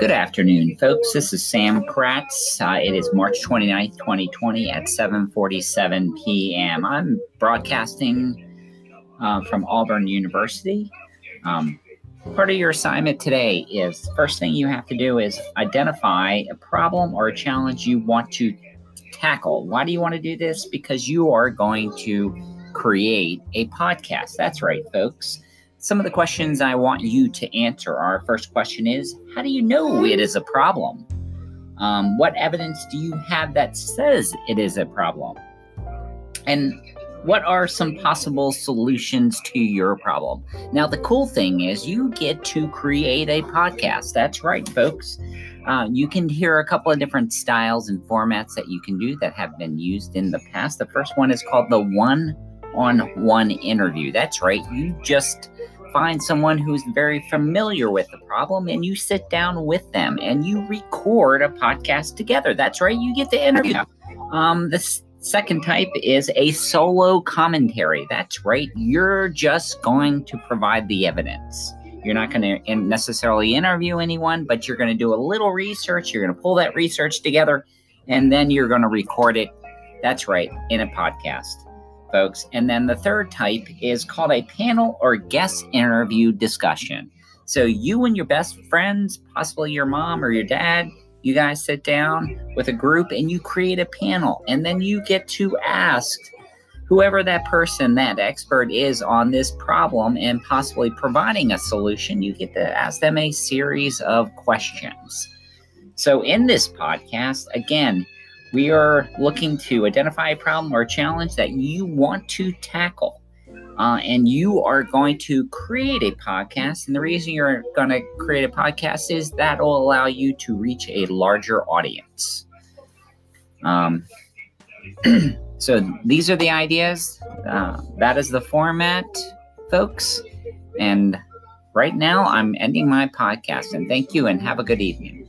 Good afternoon, folks. This is Sam Kratz. Uh, it is March 29th, 2020 at 7:47 p.m. I'm broadcasting uh, from Auburn University. Um, part of your assignment today is first thing you have to do is identify a problem or a challenge you want to tackle. Why do you want to do this? Because you are going to create a podcast. That's right, folks. Some of the questions I want you to answer. Our first question is How do you know it is a problem? Um, what evidence do you have that says it is a problem? And what are some possible solutions to your problem? Now, the cool thing is you get to create a podcast. That's right, folks. Uh, you can hear a couple of different styles and formats that you can do that have been used in the past. The first one is called the one on one interview. That's right. You just find someone who's very familiar with the problem and you sit down with them and you record a podcast together. That's right, you get to interview. Um, the s- second type is a solo commentary. That's right, you're just going to provide the evidence. You're not going to necessarily interview anyone, but you're going to do a little research. You're going to pull that research together and then you're going to record it. That's right, in a podcast folks. And then the third type is called a panel or guest interview discussion. So you and your best friends, possibly your mom or your dad, you guys sit down with a group and you create a panel. And then you get to ask whoever that person, that expert is on this problem and possibly providing a solution, you get to ask them a series of questions. So in this podcast, again, we are looking to identify a problem or a challenge that you want to tackle. Uh, and you are going to create a podcast. And the reason you're going to create a podcast is that will allow you to reach a larger audience. Um, so these are the ideas. Uh, that is the format, folks. And right now, I'm ending my podcast. And thank you and have a good evening.